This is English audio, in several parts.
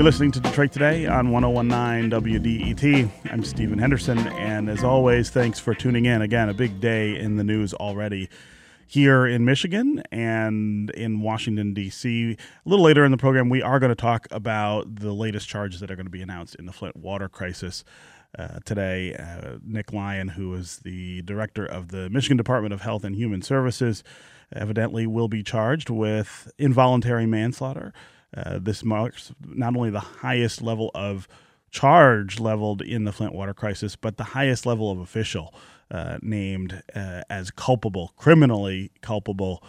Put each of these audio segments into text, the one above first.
You're listening to Detroit Today on 1019 WDET. I'm Stephen Henderson, and as always, thanks for tuning in. Again, a big day in the news already here in Michigan and in Washington, D.C. A little later in the program, we are going to talk about the latest charges that are going to be announced in the Flint water crisis. Uh, today, uh, Nick Lyon, who is the director of the Michigan Department of Health and Human Services, evidently will be charged with involuntary manslaughter. Uh, this marks not only the highest level of charge leveled in the Flint water crisis, but the highest level of official uh, named uh, as culpable, criminally culpable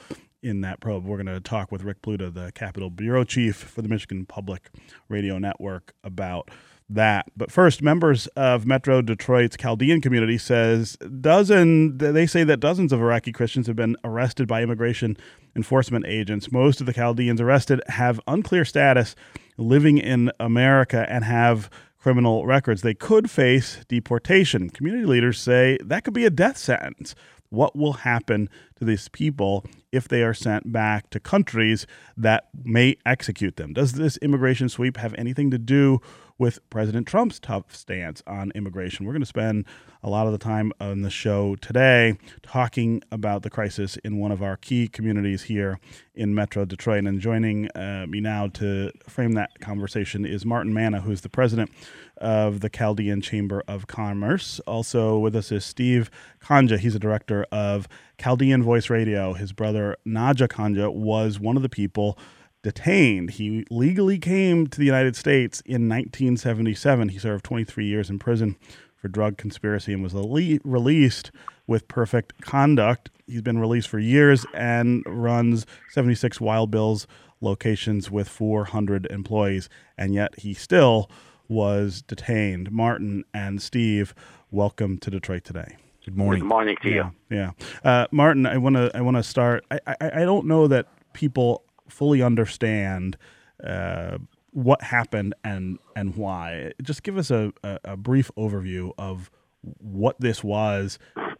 in that probe. We're going to talk with Rick Pluta, the Capitol Bureau Chief for the Michigan Public Radio Network, about that. But first, members of Metro Detroit's Chaldean community says dozen they say that dozens of Iraqi Christians have been arrested by immigration enforcement agents. Most of the Chaldeans arrested have unclear status, living in America and have criminal records. They could face deportation. Community leaders say that could be a death sentence. What will happen to these people if they are sent back to countries that may execute them? Does this immigration sweep have anything to do with President Trump's tough stance on immigration. We're going to spend a lot of the time on the show today talking about the crisis in one of our key communities here in Metro Detroit. And joining uh, me now to frame that conversation is Martin Manna, who's the president of the Chaldean Chamber of Commerce. Also with us is Steve Kanja. He's a director of Chaldean Voice Radio. His brother Naja Kanja was one of the people detained. He legally came to the United States in 1977. He served 23 years in prison for drug conspiracy and was released with perfect conduct. He's been released for years and runs 76 Wild Bills locations with 400 employees, and yet he still was detained. Martin and Steve, welcome to Detroit today. Good morning. Good morning to you. Yeah, uh, Martin. I want to. I want to start. I, I. I don't know that people fully understand uh, what happened and and why. Just give us a, a, a, brief overview of what this was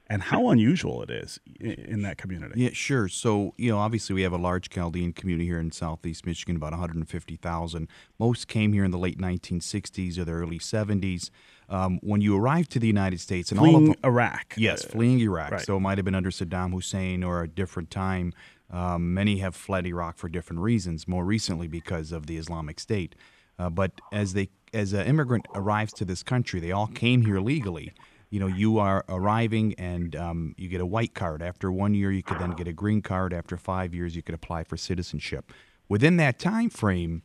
and how unusual it is in, in, that community. Yeah, sure. So, you know, obviously we have a large Chaldean community here in southeast Michigan, about 150,000. Most came here in the late 1960s or the early 70s. Um, when you arrived to the United States and fleeing all of Iraq. Yes, fleeing Iraq. Right. So it might have been under Saddam Hussein or a different time. Um, many have fled Iraq for different reasons. More recently, because of the Islamic State. Uh, but as they as an immigrant arrives to this country, they all came here legally. You know, you are arriving and um, you get a white card. After one year, you could then get a green card. After five years, you could apply for citizenship. Within that time frame,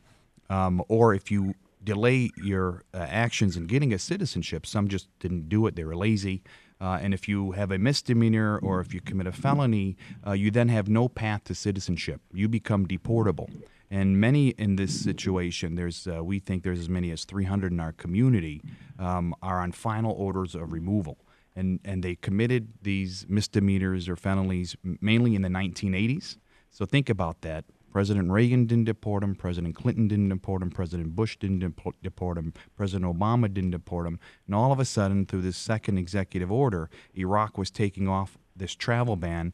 um, or if you delay your uh, actions in getting a citizenship, some just didn't do it. They were lazy. Uh, and if you have a misdemeanor or if you commit a felony, uh, you then have no path to citizenship. You become deportable. And many in this situation, there's uh, we think there's as many as 300 in our community, um, are on final orders of removal. And, and they committed these misdemeanors or felonies mainly in the 1980s. So think about that. President Reagan didn't deport him. President Clinton didn't deport him. President Bush didn't deport him. President Obama didn't deport him. And all of a sudden, through this second executive order, Iraq was taking off this travel ban.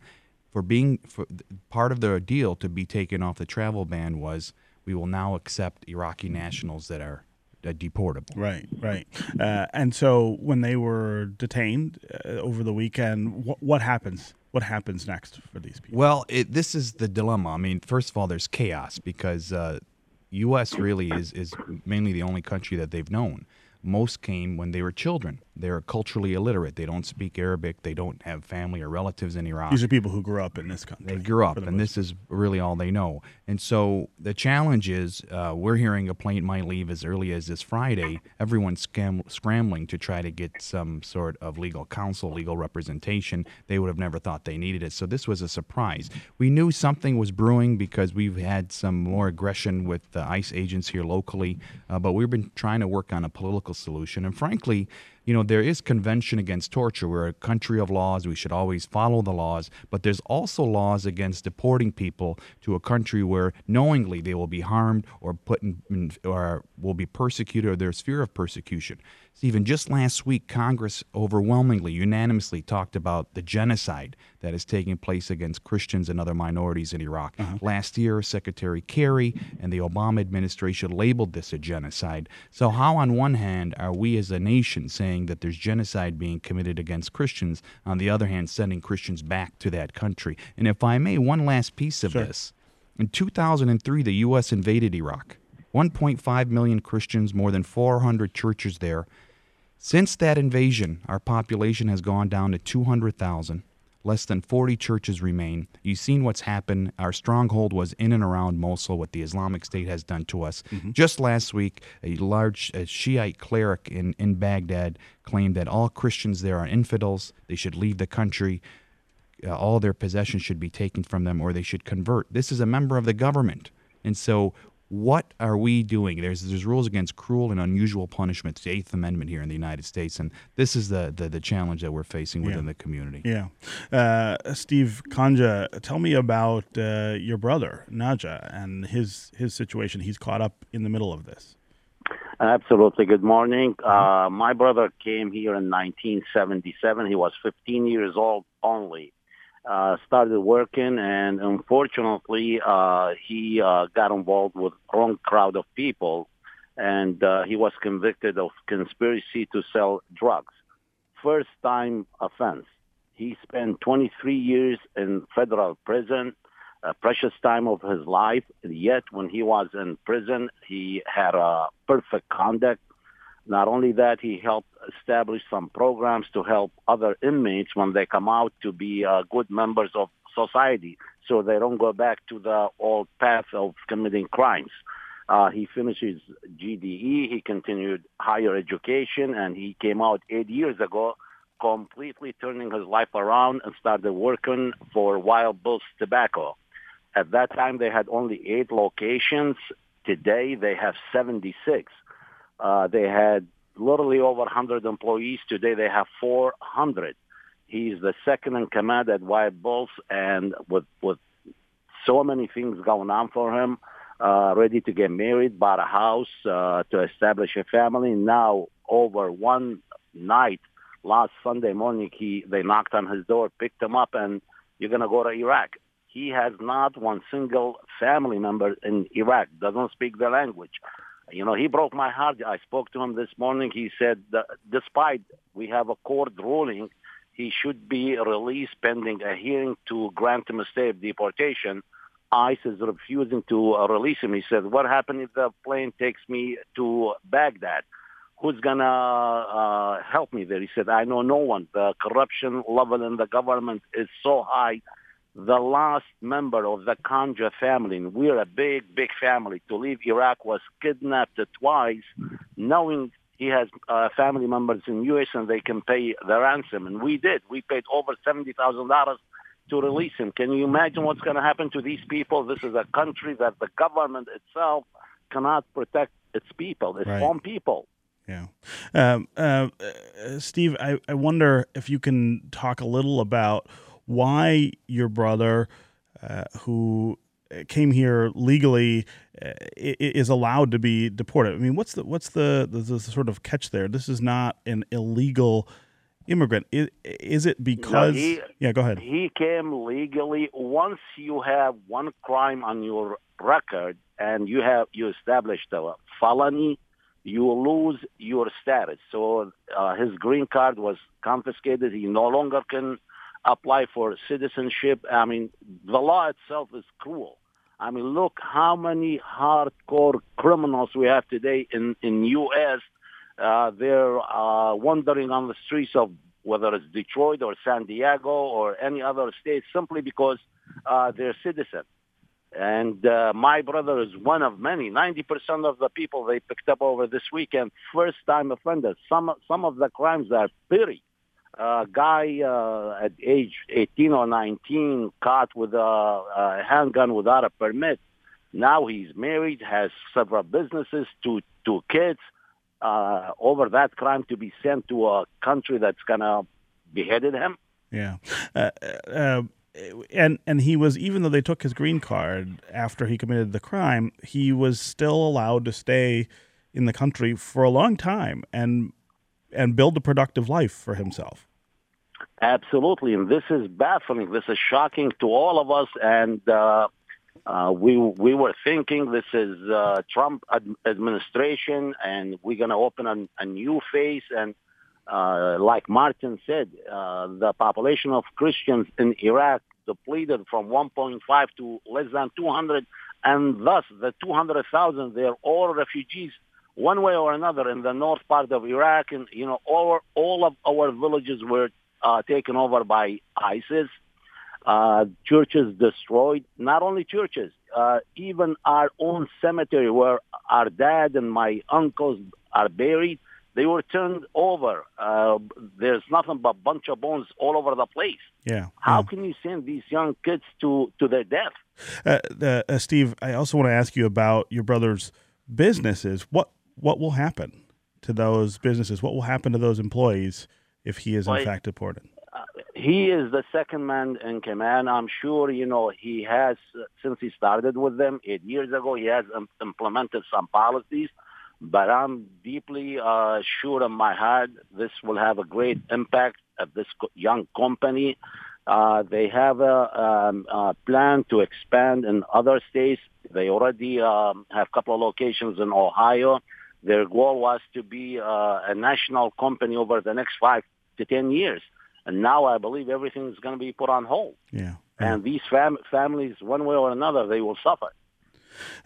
For being for part of the deal to be taken off the travel ban was we will now accept Iraqi nationals that are deportable. Right, right. Uh, and so when they were detained uh, over the weekend, wh- what happens? What happens next for these people? Well, it, this is the dilemma. I mean, first of all, there's chaos because uh, U.S. really is is mainly the only country that they've known most came when they were children. They're culturally illiterate. They don't speak Arabic. They don't have family or relatives in Iraq. These are people who grew up in this country. They grew up, and this is really all they know. And so the challenge is uh, we're hearing a plane might leave as early as this Friday. Everyone's scam- scrambling to try to get some sort of legal counsel, legal representation. They would have never thought they needed it. So this was a surprise. We knew something was brewing because we've had some more aggression with the ICE agents here locally, uh, but we've been trying to work on a political solution. And frankly, you know, there is convention against torture. We're a country of laws. We should always follow the laws. But there's also laws against deporting people to a country where knowingly they will be harmed or put in, or will be persecuted or there's fear of persecution. Stephen, just last week, Congress overwhelmingly, unanimously talked about the genocide that is taking place against Christians and other minorities in Iraq. Uh-huh. Last year, Secretary Kerry and the Obama administration labeled this a genocide. So, how, on one hand, are we as a nation saying that there's genocide being committed against Christians, on the other hand, sending Christians back to that country? And if I may, one last piece of sure. this. In 2003, the U.S. invaded Iraq. 1.5 million Christians, more than 400 churches there. Since that invasion, our population has gone down to 200,000. Less than 40 churches remain. You've seen what's happened. Our stronghold was in and around Mosul, what the Islamic State has done to us. Mm-hmm. Just last week, a large a Shiite cleric in, in Baghdad claimed that all Christians there are infidels. They should leave the country. Uh, all their possessions should be taken from them or they should convert. This is a member of the government. And so what are we doing? There's there's rules against cruel and unusual punishment, the Eighth Amendment here in the United States, and this is the the, the challenge that we're facing within yeah. the community. Yeah, uh, Steve Kanja, tell me about uh, your brother Naja and his his situation. He's caught up in the middle of this. Absolutely. Good morning. Mm-hmm. Uh, my brother came here in 1977. He was 15 years old only uh, started working, and unfortunately, uh, he uh, got involved with wrong crowd of people, and uh, he was convicted of conspiracy to sell drugs. First time offense. He spent 23 years in federal prison, a precious time of his life. Yet, when he was in prison, he had a perfect conduct not only that, he helped establish some programs to help other inmates when they come out to be uh, good members of society so they don't go back to the old path of committing crimes. Uh, he finished his GDE, he continued higher education, and he came out eight years ago completely turning his life around and started working for Wild Bill's Tobacco. At that time, they had only eight locations. Today, they have 76. Uh, they had literally over 100 employees. Today they have 400. He's the second in command at Wild Bills, and with with so many things going on for him, uh, ready to get married, bought a house uh, to establish a family. Now, over one night, last Sunday morning, he they knocked on his door, picked him up, and you're gonna go to Iraq. He has not one single family member in Iraq. Doesn't speak the language. You know, he broke my heart. I spoke to him this morning. He said, that despite we have a court ruling, he should be released pending a hearing to grant him a stay of deportation. ICE is refusing to uh, release him. He said, what happened if the plane takes me to Baghdad? Who's going to uh, help me there? He said, I know no one. The corruption level in the government is so high the last member of the Kanja family, and we're a big, big family, to leave Iraq was kidnapped twice, knowing he has uh, family members in U.S. and they can pay the ransom. And we did. We paid over $70,000 to release him. Can you imagine what's going to happen to these people? This is a country that the government itself cannot protect its people, its right. own people. Yeah. Um, uh, uh, Steve, I, I wonder if you can talk a little about – why your brother, uh, who came here legally, uh, is allowed to be deported. I mean, what's the what's the, the, the, sort of catch there? This is not an illegal immigrant. Is, is it because? No, he, yeah, go ahead. He came legally. Once you have one crime on your record and you have you established a felony, you lose your status. So uh, his green card was confiscated. He no longer can apply for citizenship. I mean, the law itself is cruel. I mean, look how many hardcore criminals we have today in in U.S. Uh, they're uh, wandering on the streets of whether it's Detroit or San Diego or any other state simply because uh, they're citizens. And uh, my brother is one of many. 90% of the people they picked up over this weekend, first-time offenders. Some some of the crimes are petty a guy uh, at age 18 or 19 caught with a, a handgun without a permit. Now he's married, has several businesses, two two kids. Uh, over that crime to be sent to a country that's gonna beheaded him. Yeah, uh, uh, and and he was even though they took his green card after he committed the crime, he was still allowed to stay in the country for a long time. And and build a productive life for himself. Absolutely, and this is baffling. This is shocking to all of us, and uh, uh, we we were thinking this is uh, Trump ad- administration, and we're going to open a, a, new phase. And uh, like Martin said, uh, the population of Christians in Iraq depleted from 1.5 to less than 200, and thus the 200,000 they're all refugees one way or another in the north part of Iraq, and you know all all of our villages were uh, taken over by ISIS. Uh, churches destroyed. Not only churches, uh, even our own cemetery where our dad and my uncles are buried, they were turned over. Uh, there's nothing but bunch of bones all over the place. Yeah. How yeah. can you send these young kids to, to their death? Uh, uh, Steve, I also want to ask you about your brother's businesses. What what will happen to those businesses? What will happen to those employees if he is in fact deported? he is the second man in command. I'm sure, you know, he has, since he started with them eight years ago, he has implemented some policies. But I'm deeply uh, sure in my heart this will have a great impact at this young company. Uh, they have a, um, a, plan to expand in other states. They already um, have a couple of locations in Ohio. Their goal was to be uh, a national company over the next five to ten years. And now I believe everything is going to be put on hold. Yeah. And these fam- families, one way or another, they will suffer.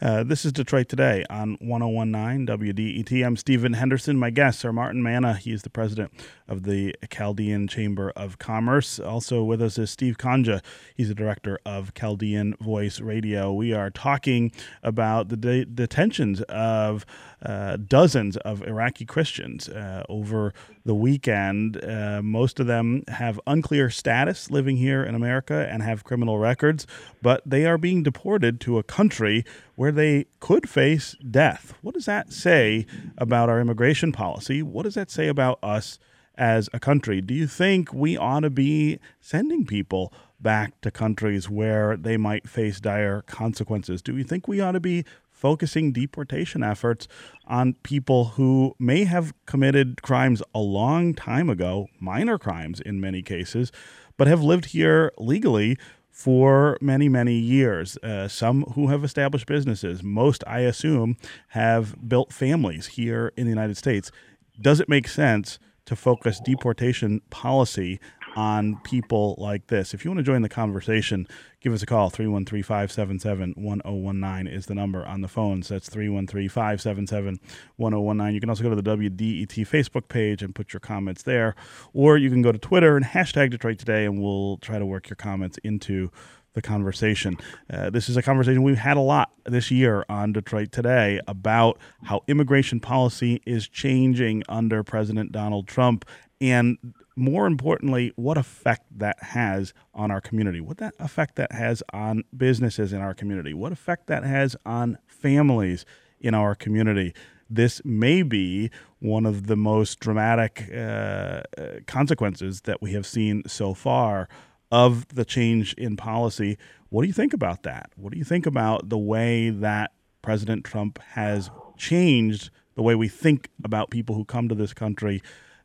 Uh, this is Detroit Today on 1019 WDET. I'm Stephen Henderson. My guests are Martin Manna. He is the president of the Chaldean Chamber of Commerce. Also with us is Steve Kanja. He's the director of Chaldean Voice Radio. We are talking about the de- detentions of uh, dozens of Iraqi Christians uh, over the weekend. Uh, most of them have unclear status living here in America and have criminal records, but they are being deported to a country where they could face death. What does that say about our immigration policy? What does that say about us as a country? Do you think we ought to be sending people back to countries where they might face dire consequences? Do you think we ought to be focusing deportation efforts on people who may have committed crimes a long time ago, minor crimes in many cases, but have lived here legally for many, many years. Uh, some who have established businesses, most, I assume, have built families here in the United States. Does it make sense to focus deportation policy on people like this? If you want to join the conversation, give us a call. 313 577 1019 is the number on the phones. That's 313 577 1019. You can also go to the WDET Facebook page and put your comments there. Or you can go to Twitter and hashtag Detroit Today, and we'll try to work your comments into the conversation. Uh, this is a conversation we've had a lot this year on Detroit Today about how immigration policy is changing under President Donald Trump and more importantly, what effect that has on our community, what that effect that has on businesses in our community, what effect that has on families in our community. This may be one of the most dramatic uh, consequences that we have seen so far of the change in policy. What do you think about that? What do you think about the way that President Trump has changed the way we think about people who come to this country?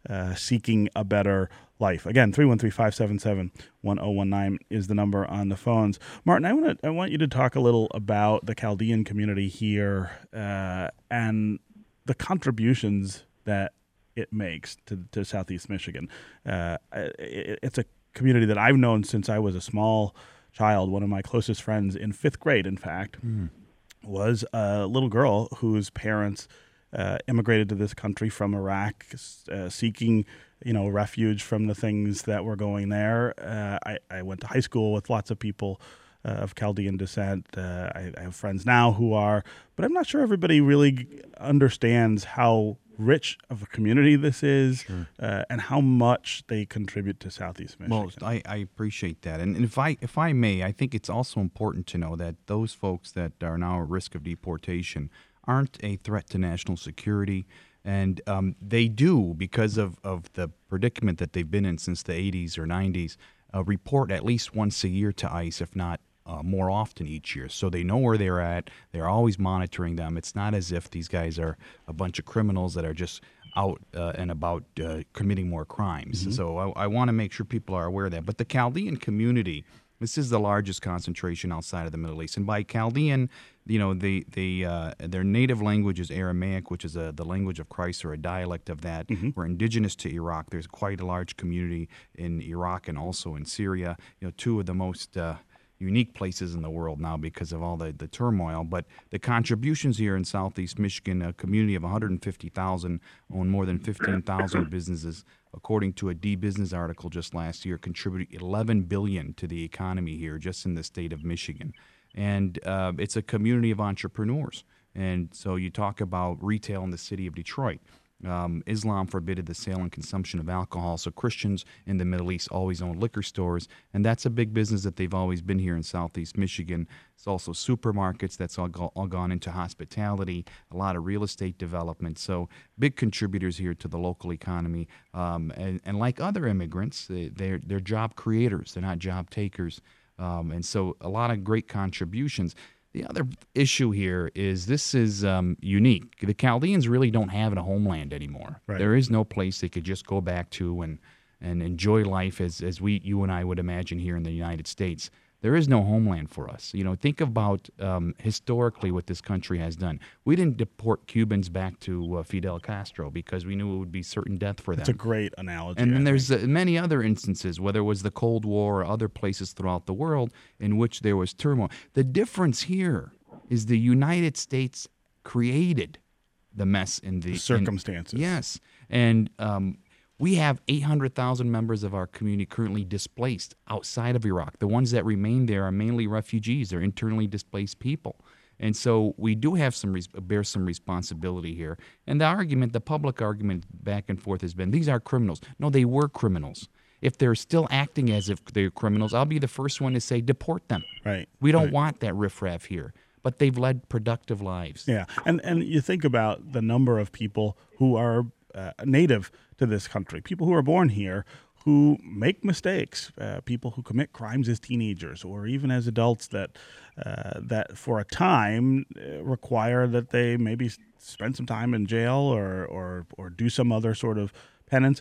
Uh, seeking a better life. Again, 313-577-1019 is the number on the phones. Martin, I want to I want you to talk a little about the Chaldean community here uh, and the contributions that it makes to, to Southeast Michigan. Uh, it, it's a community that I've known since I was a small child. One of my closest friends in fifth grade, in fact, mm. was a little girl whose parents – uh, immigrated to this country from Iraq, uh, seeking you know refuge from the things that were going there. Uh, I, I, went to high school with lots of people uh, of Chaldean descent. Uh, I, I, have friends now who are, but I'm not sure everybody really understands how rich of a community this is sure. Uh, and how much they contribute to Southeast Michigan. Well, I, I appreciate that, and, and if I if I may, I think it's also important to know that those folks that are now at risk of deportation aren't a threat to national security. And um, they do, because of, of the predicament that they've been in since the 80s or 90s, uh, report at least once a year to ICE, if not uh, more often each year. So they know where they're at. They're always monitoring them. It's not as if these guys are a bunch of criminals that are just out uh, and about uh, committing more crimes. Mm-hmm. So I, I want to make sure people are aware of that. But the Chaldean community, this is the largest concentration outside of the Middle East, and by Chaldean, you know, the the uh, their native language is Aramaic, which is a, the language of Christ or a dialect of that. Mm-hmm. We're indigenous to Iraq. There's quite a large community in Iraq and also in Syria. You know, two of the most uh, unique places in the world now because of all the, the turmoil. But the contributions here in Southeast Michigan, a community of 150,000, own more than 15,000 businesses. According to a D Business article just last year, contributed 11 billion to the economy here, just in the state of Michigan. And uh, it's a community of entrepreneurs. And so you talk about retail in the city of Detroit. Um, Islam forbidden the sale and consumption of alcohol, so Christians in the Middle East always own liquor stores, and that's a big business that they've always been here in Southeast Michigan. It's also supermarkets that's all, go, all gone into hospitality, a lot of real estate development. So big contributors here to the local economy, um, and, and like other immigrants, they, they're they're job creators. They're not job takers, um, and so a lot of great contributions. The other issue here is this is um, unique. The Chaldeans really don't have a homeland anymore. Right. There is no place they could just go back to and and enjoy life as as we you and I would imagine here in the United States. There is no homeland for us. You know, think about um, historically what this country has done. We didn't deport Cubans back to uh, Fidel Castro because we knew it would be certain death for them. It's a great analogy. And then there's uh, many other instances, whether it was the Cold War or other places throughout the world in which there was turmoil. The difference here is the United States created the mess in the in- circumstances. yes, and um, we have 800,000 members of our community currently displaced outside of Iraq. The ones that remain there are mainly refugees; they're internally displaced people. And so we do have some bear some responsibility here. And the argument, the public argument back and forth has been these are criminals. No, they were criminals. If they're still acting as if they're criminals, I'll be the first one to say deport them. Right. We don't right. want that riffraff here. But they've led productive lives. Yeah, and and you think about the number of people who are uh, native to this country, people who are born here, who make mistakes, uh, people who commit crimes as teenagers or even as adults that uh, that for a time uh, require that they maybe spend some time in jail or or or do some other sort of penance.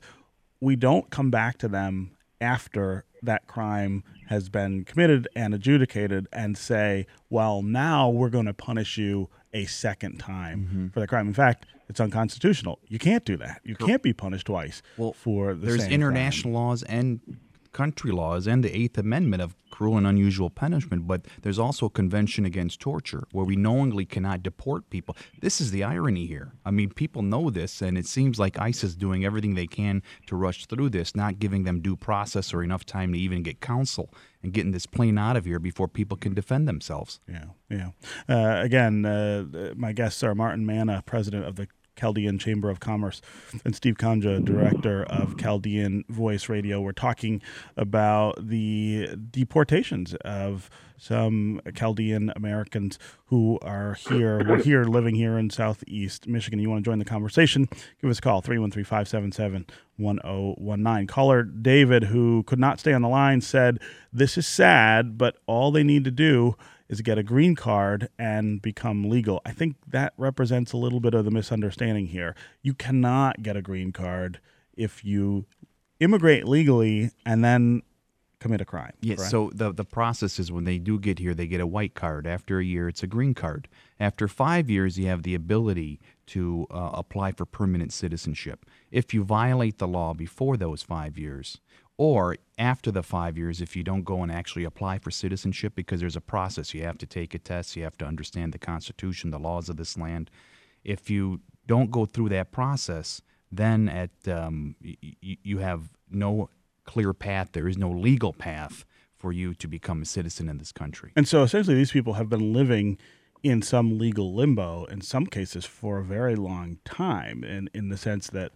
We don't come back to them after that crime has been committed and adjudicated and say, well, now we're going to punish you a second time for the crime. In fact, it's unconstitutional. You can't do that. You can't be punished twice Well, for the There's international laws and country laws and the Eighth Amendment of cruel and unusual punishment, but there's also a convention against torture where we knowingly cannot deport people. This is the irony here. I mean, people know this, and it seems like ICE is doing everything they can to rush through this, not giving them due process or enough time to even get counsel and getting this plane out of here before people can defend themselves. Yeah, yeah. Uh, again, uh, my guests are Martin Manna, president of the Chaldean Chamber of Commerce, and Steve Kanja, director of Chaldean Voice Radio. We're talking about the deportations of some Chaldean Americans who are here. We're here, living here in Southeast Michigan. You want to join the conversation? Give us a call, 313 577 1019. Caller David, who could not stay on the line, said, This is sad, but all they need to do is get a green card and become legal. I think that represents a little bit of the misunderstanding here. You cannot get a green card if you immigrate legally and then commit a crime. Yes. correct? So the the process is when they do get here, they get a white card. After a year, it's a green card. After five years, you have the ability to uh, apply for permanent citizenship. If you violate the law before those five years, or after the five years, if you don't go and actually apply for citizenship, because there's a process, you have to take a test, you have to understand the Constitution, the laws of this land. If you don't go through that process, then at um, y- you have no clear path. There is no legal path for you to become a citizen in this country. And so essentially, these people have been living in some legal limbo in some cases for a very long time, in, in the sense that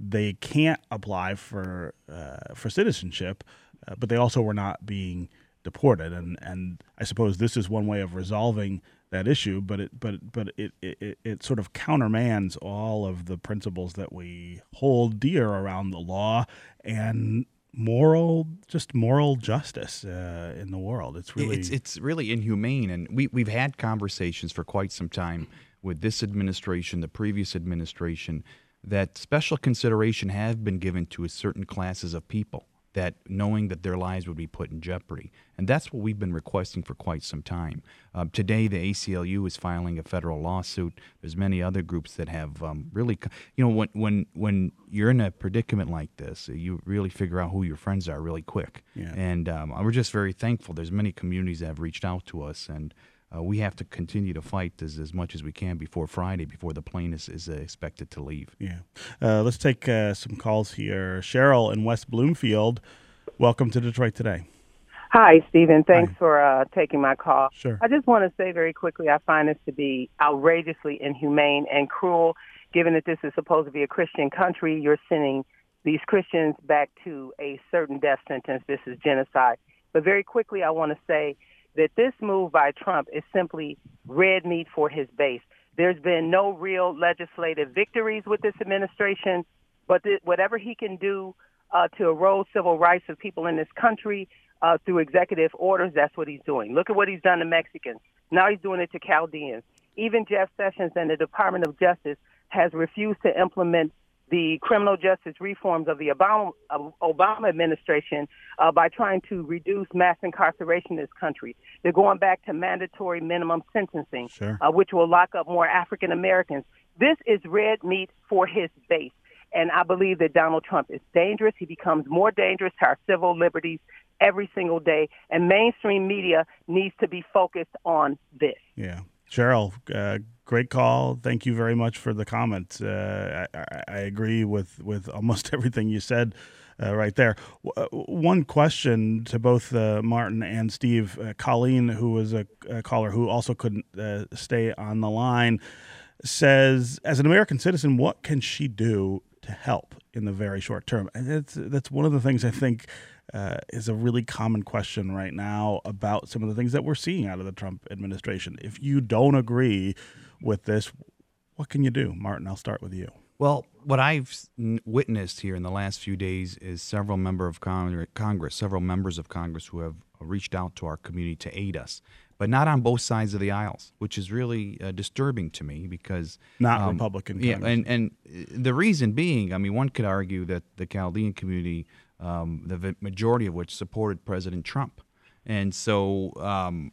they can't apply for uh, for citizenship, uh, but they also were not being deported. And, and I suppose this is one way of resolving that issue, but it but but it, it, it- it sort of countermands all of the principles that we hold dear around the law and moral just moral justice uh, in the world. It's really It's it's really inhumane, and we we've had conversations for quite some time with this administration, the previous administration, that special consideration have been given to a certain classes of people that knowing that their lives would be put in jeopardy. And that's what we've been requesting for quite some time. Uh, today, the ACLU is filing a federal lawsuit. There's many other groups that have um, really, you know, when, when, when you're in a predicament like this, you really figure out who your friends are really quick. Yeah. And um, we're just very thankful. There's many communities that have reached out to us and uh, we have to continue to fight as, as much as we can before Friday, before the plane is, is uh, expected to leave. Yeah. Uh, let's take uh, some calls here. Cheryl in West Bloomfield, welcome to Detroit Today. Hi, Stephen. Thanks Hi. for uh, taking my call. Sure. I just want to say very quickly I find this to be outrageously inhumane and cruel, given that this is supposed to be a Christian country. You're sending these Christians back to a certain death sentence. This is genocide. But very quickly, I want to say that this move by Trump is simply red meat for his base. There's been no real legislative victories with this administration, but th- whatever he can do uh, to erode civil rights of people in this country uh, through executive orders, that's what he's doing. Look at what he's done to Mexicans. Now he's doing it to Chaldeans. Even Jeff Sessions and the Department of Justice has refused to implement the criminal justice reforms of the Obama, Obama administration uh, by trying to reduce mass incarceration in this country. They're going back to mandatory minimum sentencing, sure. uh, which will lock up more African Americans. This is red meat for his base. And I believe that Donald Trump is dangerous. He becomes more dangerous to our civil liberties every single day. And mainstream media needs to be focused on this. Yeah. Cheryl, uh, great call. Thank you very much for the comment. Uh, I, I, agree with, with almost everything you said uh, right there. W- uh, one question to both uh, Martin and Steve. Uh, Colleen, who was a, a, caller who also couldn't stay on the line, says, as an American citizen, what can she do to help in the very short term? And that's, that's one of the things I think uh, is a really common question right now about some of the things that we're seeing out of the Trump administration. If you don't agree with this, what can you do? Martin, I'll start with you. Well, what I've witnessed here in the last few days is several member of Congress, several members of Congress who have reached out to our community to aid us, but not on both sides of the aisles, which is really uh, disturbing to me because not um, Republican. Yeah, and and the reason being, I mean, one could argue that the Chaldean community um, the majority of which supported President Trump. And so um,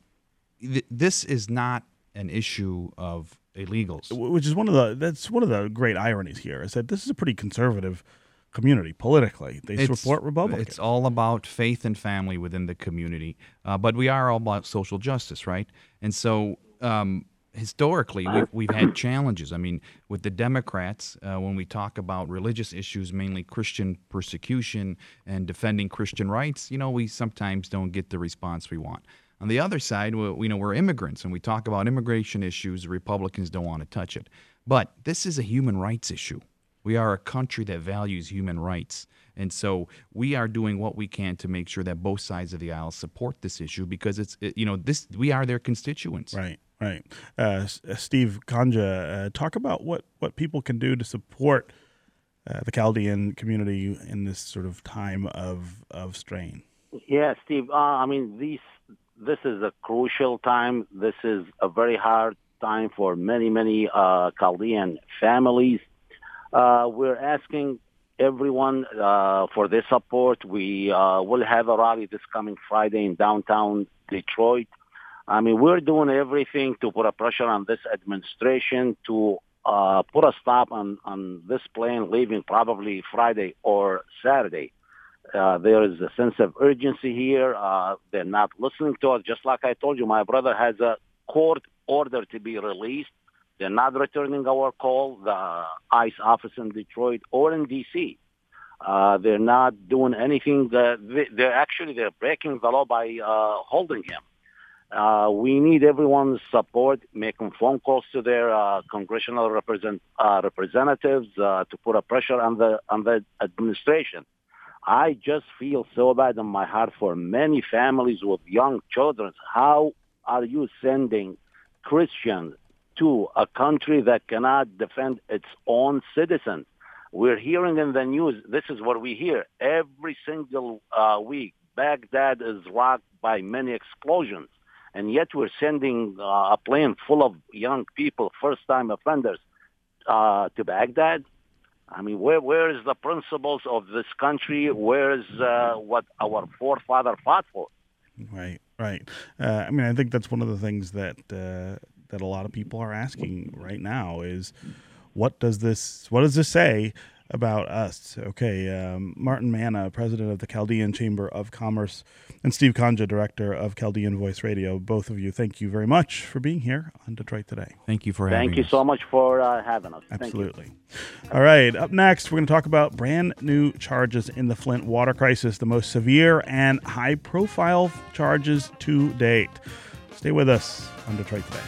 th- this is not an issue of illegals, which is one of the that's one of the great ironies here is that this is a pretty conservative community politically. They it's, support Republicans. It's all about faith and family within the community, uh, but we are all about social justice, right? And so um, historically we've, we've had challenges. I mean, with the Democrats, uh, when we talk about religious issues, mainly Christian persecution and defending Christian rights, you know, we sometimes don't get the response we want. On the other side, we, you know, we're immigrants, and we talk about immigration issues. Republicans don't want to touch it, but this is a human rights issue. We are a country that values human rights. And so we are doing what we can to make sure that both sides of the aisle support this issue because it's, you know, this we are their constituents. Right. Right. Uh, uh, Steve Kanja, uh, talk about what, what people can do to support uh, the Chaldean community in this sort of time of, of strain. Yeah, Steve. Uh, I mean, these, this is a crucial time. This is a very hard time for many, many uh, Chaldean families. Uh, we're asking everyone uh, for their support. We uh, will have a rally this coming Friday in downtown Detroit. I mean, we're doing everything to put a pressure on this administration to uh, put a stop on, on this plane leaving probably Friday or Saturday. Uh, there is a sense of urgency here. Uh, they're not listening to us. Just like I told you, my brother has a court order to be released. They're not returning our call, the ICE office in Detroit or in D.C. Uh, they're not doing anything. That they, they're actually they're breaking the law by uh, holding him. Uh, we need everyone's support, making phone calls to their uh, congressional represent, uh, representatives uh, to put a pressure on the on the administration. I just feel so bad in my heart for many families with young children. How are you sending Christians to a country that cannot defend its own citizens? We're hearing in the news. This is what we hear every single uh, week. Baghdad is rocked by many explosions and yet we're sending uh, a plane full of young people, first-time offenders, uh, to Baghdad. I mean, where where is the principles of this country? Where is uh, what our forefather fought for? Right, right. Uh, I mean, I think that's one of the things that uh, that a lot of people are asking right now is, what does this what does this say about us. Okay, um, Martin Manna, president of the Chaldean Chamber of Commerce, and Steve Kanja, director of Chaldean Voice Radio. Both of you, thank you very much for being here on Detroit Today. Thank you for having Thank you us. so much for uh, having us. Absolutely. All right, up next, we're going to talk about brand new charges in the Flint water crisis, the most severe and high profile charges to date. Stay with us on Detroit Today.